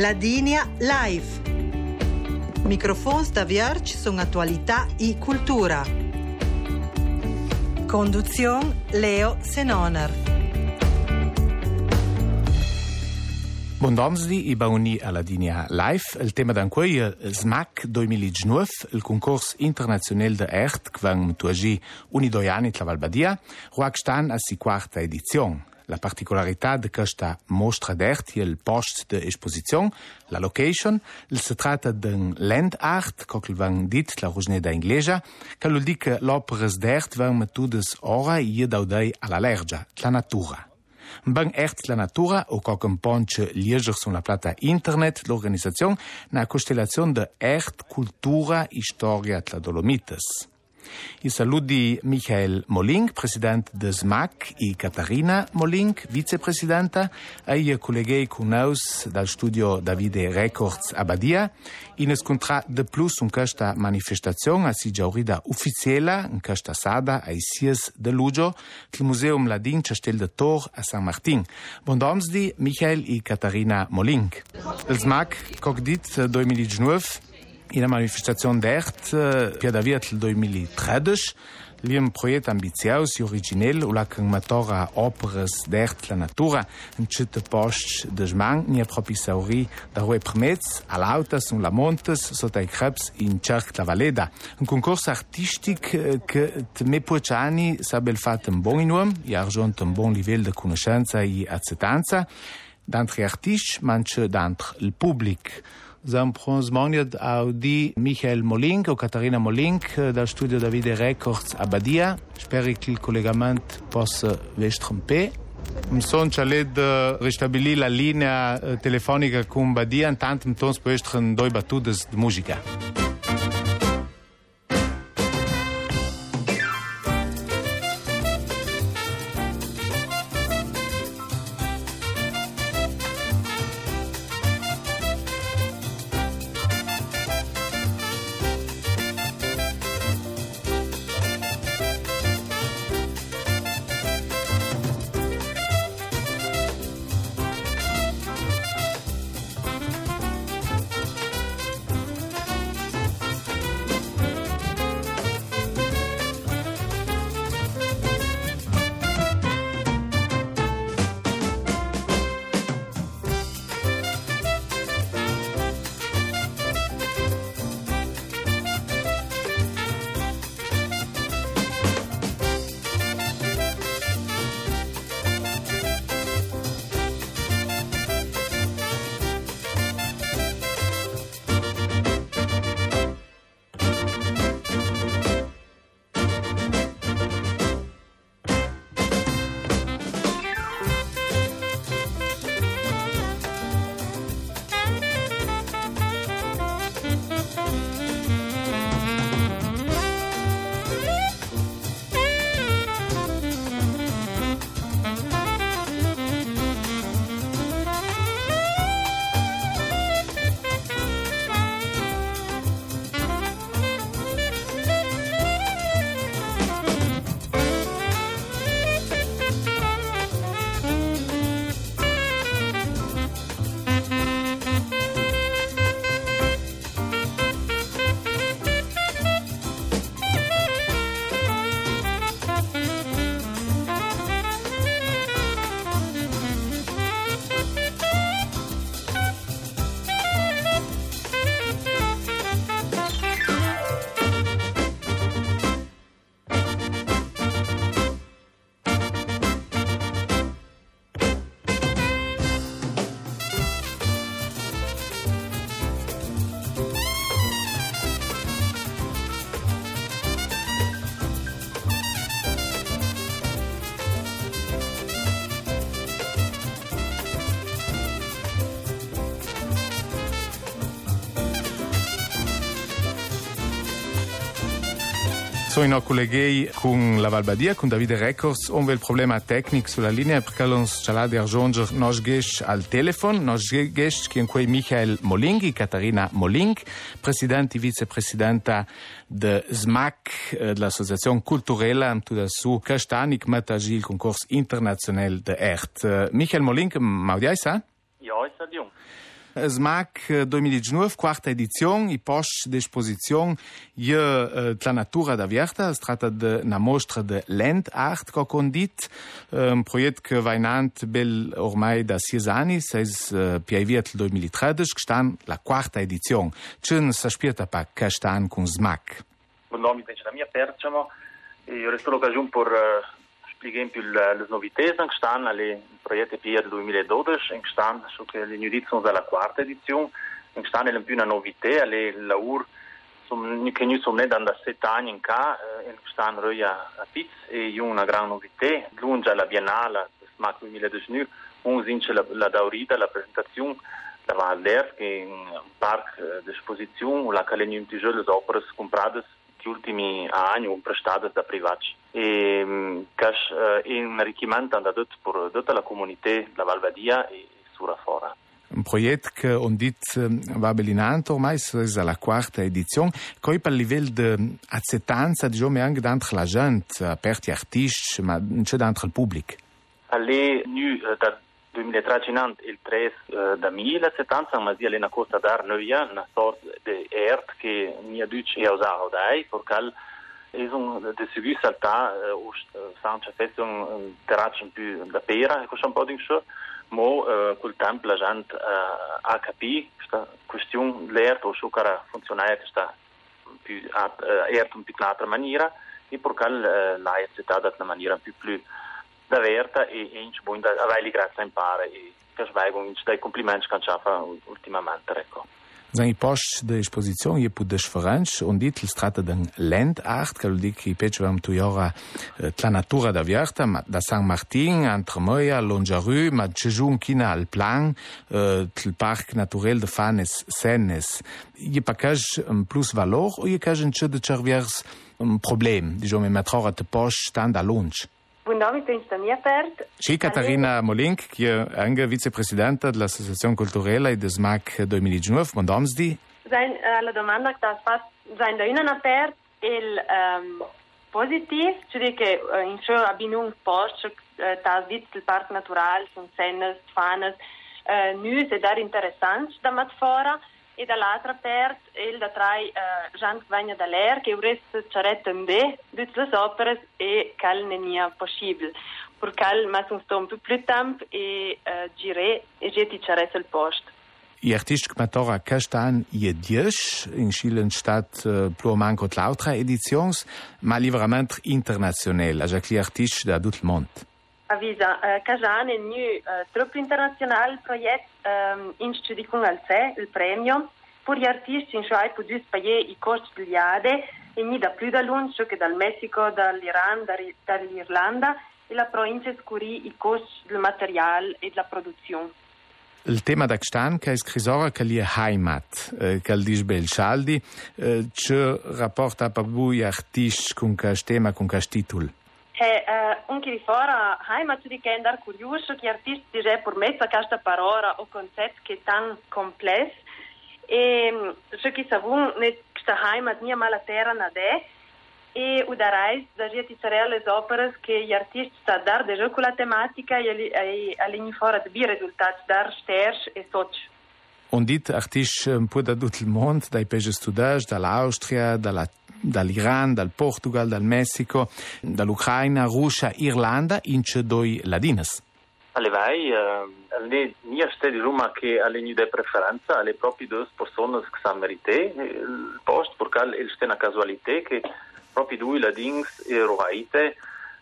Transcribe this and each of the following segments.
Ladinia Live. Microfons da Vierge sono attualità e cultura. Conduzione Leo Senoner. Bondomsdi i bauni alla Dinia Live. Il tema d'anquei è SMAC 2019, il concorso internazionale de Ert, che va tuagi uni due anni la Valbadia, ruag stan a si quarta edizione. La particolarità de questa mostra d'art è il post de esposizione, la location. Si tratta d'un land art, come van dit la rusneda inglesa, che vuol dire che l'opera d'art van mettudes ora e daudei alla lergia, la natura. Ben echt la natura o co un ponce lieger sulla plata internet l'organizzazione na costellazione de echt cultura e storia tla Dolomites. I saluti Michael Molink, president de SMAC, e Catarina Molink, vicepresidenta, e i colleghi con noi dal studio Davide Records a Badia. In scontra de plus un questa manifestazione si giaurida ufficiale in questa sada ai sies de luglio il Museum Ladin Castel de Tor a San Martin. Bondomsdi Michael e Catarina Molink. Il SMAC, come dit 2019, in manifestazione d'ert per da viat 2013 li un proiect ambizious e originell u la matora operas d'ert la natura un cete post de smang ni a propi sauri da rue permets a lautas un la montes sotto ai krebs in cerc la valeda. Un concorso artistic che me puciani sabel fat un bon inuam e argent un bon livello de conoscenza e accetanza d'antre artisti manche d'antre il pubblic zampronsmoniert auch die Michael Molink o Katarina Molink dal studio Davide Records a Badia. Sperri che il collegamento possa vestromper. Mëson Chaled eh, restabilì la linea eh, telefonica cun Badia, intanto mëton spëstrën doi batudës de muzika. Sono in colleghi con la Valbadia, con Davide Records, un bel problema tecnico sulla linea perché non c'è la di raggiungere nos guest al telefono, nos guest che è qui Michael Molinghi, Catarina Moling, presidente e vicepresidenta de SMAC, dell'Associazione Culturella, tu da su Castani, che mette il concorso internazionale de ERT. Michael Moling, Maudiai sa? Ja, ist das jung. SMAC 2019, quarta edizione, i post d'esposizione je uh, la natura da Vierta, si tratta di una mostra di land art che condit, un progetto che va in ant bel ormai da sei anni, sei uh, piaiviet il 2013, che sta la quarta edizione. C'è si pa che sta con SMAC? Buon nome, la mia perciamo, ho resto l'occasione per uh per esempio, le novità che stanno nel progetto PIA del 2012, che stanno su che le edizioni della quarta edizione, che stanno in più una novità, le lavori che noi siamo da sette anni in qua, che stanno a, Piz, e una grande novità, lungi alla Biennale, SMAC 2019, un vince la, la Daurida, la presentazione, la Val d'Erf, che è un parco d'esposizione, la che le opere comprate ultimi anni un prestate da privati. E cash uh, un arricchimento da per tutta la comunità della Valvadia e sura fora. Un progetto che on dit va bellinante ormai, è la quarta edizione, poi per il livello di accettanza, diciamo, anche dentro la gente, aperti artisti, ma anche dentro il pubblico. Alle, nu, da 2013 il 3 uh, da 2070, ma sia una costa dar noia, una sorta di ert che mi ha detto e usato dai, perché è un de suivi salta uh, sanche fatto un terrazzo più da pera, così un po' di ma uh, col tempo la gente uh, ha capito questa questione l'ert o so che funzionare questa più uh, ert in più un'altra maniera e uh, l'ha accettata in una maniera più più da verta e, e inci buin da avai grazie impare e che svaigo inci dai complimenti che ci fa ultimamente ecco Zangi post de exposizion je pu dech Ferenč on dit strata den Land art kaludi ki pečvam tu jora tla natura da vjerta da San Martin antre moja Lonjaru ma čežun kina al plan tl park naturel de fanes senes. Je pa kaž plus valor o je kažen če de čarvjers problem dižo me matrora te post stand a lunch Buongiorno, mia aperta. Sì, Caterina Molink, che è anche vicepresidente dell'Associazione Culturale di SMAC 2019. Buongiorno. Uh, la domanda che fa, sein da una aperta il um, cioè che uh, in ciò abbiamo un posto, uh, das dit il parco naturale, sono sennes, fanes, uh, nu, è da interessante da mat fora, e dall'altra parte il da trai uh, Jean Vagna da l'air che vorreste cerret també tutte le opere e cal ne nia possibile per cal ma un un po' più tempo e uh, gire e je ti cerret il post I artisti che matora castan je dies in Chile stat uh, plo manco l'altra edizions ma livrament internazionale, also gli artisti da tutto il mondo. Avisa, uh, Kajan è nu uh, troppo internazionale progetto um, in studi con al CE, il premio, per gli artisti in cui potuto pagare i costi degli ADE e ni da più da lungo che dal Messico, dall'Iran, dall'Irlanda e la provincia scurì i costi del materiale e della produzione. Il tema da Kstan, che è scrisora che è Heimat, eh, che dice Schaldi, eh, ci rapporta per voi artisti con questo tema, con questo titolo? He, uh, un che di fora, Heimat, di che andare curioso, che artisti dice per me questa parola o concetto che è tan complesso, e ce che savun, questa Heimat non è la terra nade, e udarais da gente le opere che gli artisti sta dar de con la tematica e all'inizio fora di risultati dar sters e soci. On dit artisti un po' da tutto il mondo, dai paesi studati, dall'Austria, dalla, dall'Iran, dal Portugal, dal Messico, dall'Ucraina, Russia, Irlanda, in c'è due ladines. Alle vai, uh, alle mie di Roma che alle mie preferenze, alle proprie due persone che sanno meritare il posto, perché è una casualità che proprio due ladins e rovaite,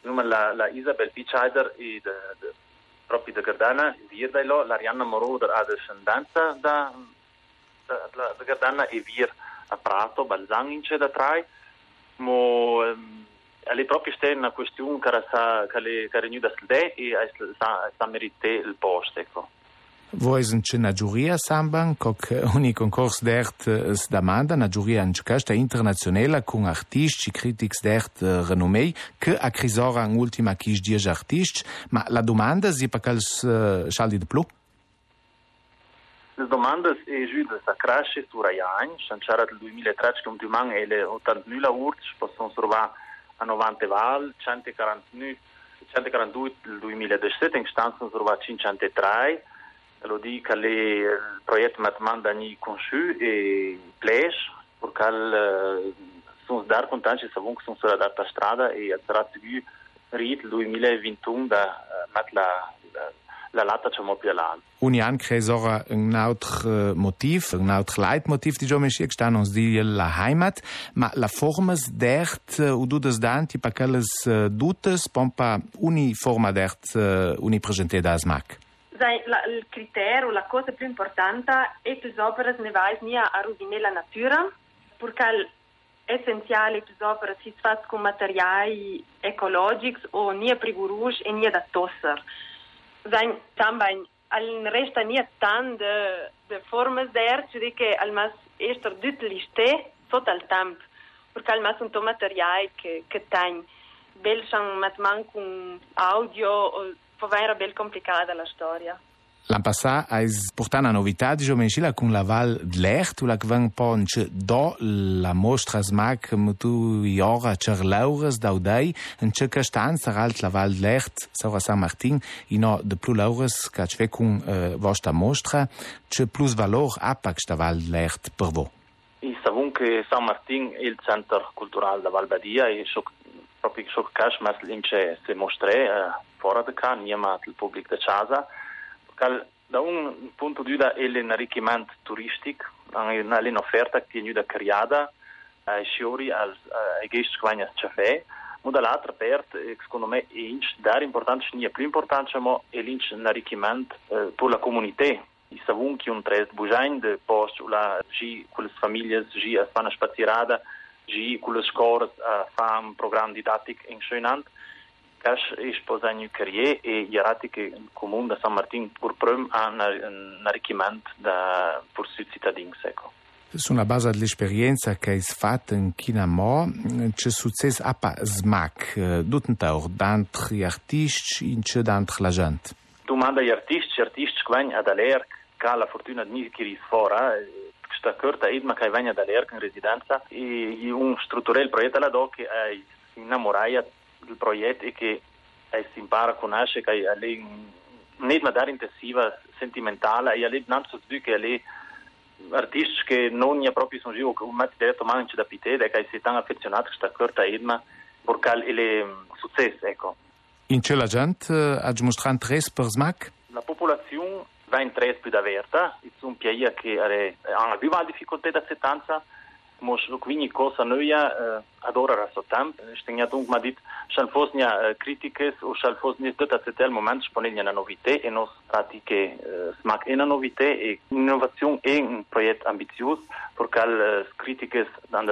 la, la Isabel Pichaider e proprio da Gardana, vir da lo, l'Arianna Moroder ha descendenza da, da, da, da Gardana e vir a Prato, Balzang in c'è da trai, mo um, alle proprio una questione che che renuda sde e sa merite il posto ecco. Voi sunt na giuria samban, coc uni concors d'ert s demanda, na giuria in casta internazionale con artisti, critics d'ert renomei, che a crisora in ultima quis dies artisti, ma la domanda si pa cals uh, scaldi de plu? Le domande è giù da sta cresce su Rai Ain, c'era del 2013 che un duman e le 80.000 urci possono trovare a 90 val, 149 142 del 2017 in stanza trovare 503 lo dit que le projet maintenant d'année conçu et plaise pour qu'elle sont dar contenti savons que sont sur la data strada e sarà seguito rit 2021 da mat la la lata c'è più là. Un anno credo un altro motiv, un altro leitmotiv di giovani che stanno uns di la Heimat, ma la forma d'ert u dudes danti pa quelles dutes pompa uni forma d'ert uni presente da smac. La, il criterio, la cosa più importante è che le opere ne vai a rovinare la natura, perché essenziale che le opere si fanno con materiali ecologici o nie privuruși e nie da tosser. Sein também al resta nie tant de, de d'air, cioè che al mas ester d'utiliste tot el temp, perché al mas to materiali che, che ten bel san matman con audio, era bel complicata la storia. L'anno passato hai portato una novità di Giomencila con la Val d'Lert, la che vang ponce do la mostra smac tu ora cer laures daudei, in ce che stan sarà la Val d'Lert, saura San Martin, ino de plus laures che c'è con uh, vostra mostra, c'è plus valor apac sta Val d'Lert per voi. I savun che San Martin è il centro culturale da Val Badia e so, proprio so cash mas lince se mostre da can, niema il pubblico da casa, da un punto di vista è l'arricchimento turistico, è un'offerta che è creata ai sciori, ai gesti che vanno a caffè, ma dall'altra parte, secondo me, è dare importanza, non è più importante, ma è l'arricchimento eh, per la comunità. I savun che un tres bujain de post la gi con le famiglie gi a una spazierada, gi con le scuole a fare un programma didattico insegnante. Cash è sposato carriere e gli arati che il comune di San Martin pur prima ha un arricchimento da per i cittadini. Ecco. Sulla base dell'esperienza che hai fatto in Kinamo, c'è successo a smac, tutt'altro, d'altri artisti, in c'è d'altri la gente. Domanda agli artisti, artisti che vengono ad Alerc, che ha la fortuna di chiarire fuori, edma che vengono ad Alerc in residenza, e un strutturale progetto là che è innamorato il progetto è che eh, si impara a conoscere che è non è intensiva, sentimentale, e è non so che è artisti che non è proprio sono giù, un mezzo diretto manco da pitere, che si sono affezionati a questa corta edma, perché è un successo, ecco. In c'è la gente ha dimostrato interesse per SMAC? La popolazione va interesse più aperta, sono piaia che hanno più difficoltà da settanza, Moš quindi cosa noi uh, adora raso temp. Štenja tung ma dit, šal fosnja uh, kritikes, u šal fosnja tot acetel moment šponelja na novité e nos pratike uh, smak e na novité e innovazion e un proiect ambitios, por cal uh, kritikes dan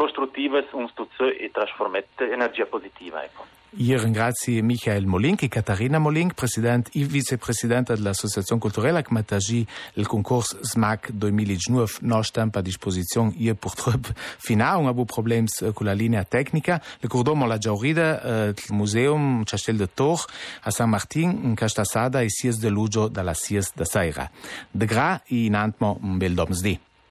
da un stuzzo e trasformette energia positiva, ecco. Io ringrazio Michael Molink e Catarina Molink, presidente e vicepresidente dell'Associazione Culturale che mette il concorso SMAC 2019 non stampa a disposizione. Io purtroppo finale ho avuto problemi con la linea tecnica. Ricordiamo la giornata del uh, museum Castel de Tor a San Martin in Castasada e 6 de luglio dalla 6 de sera. De gra e in antmo un bel domsdì.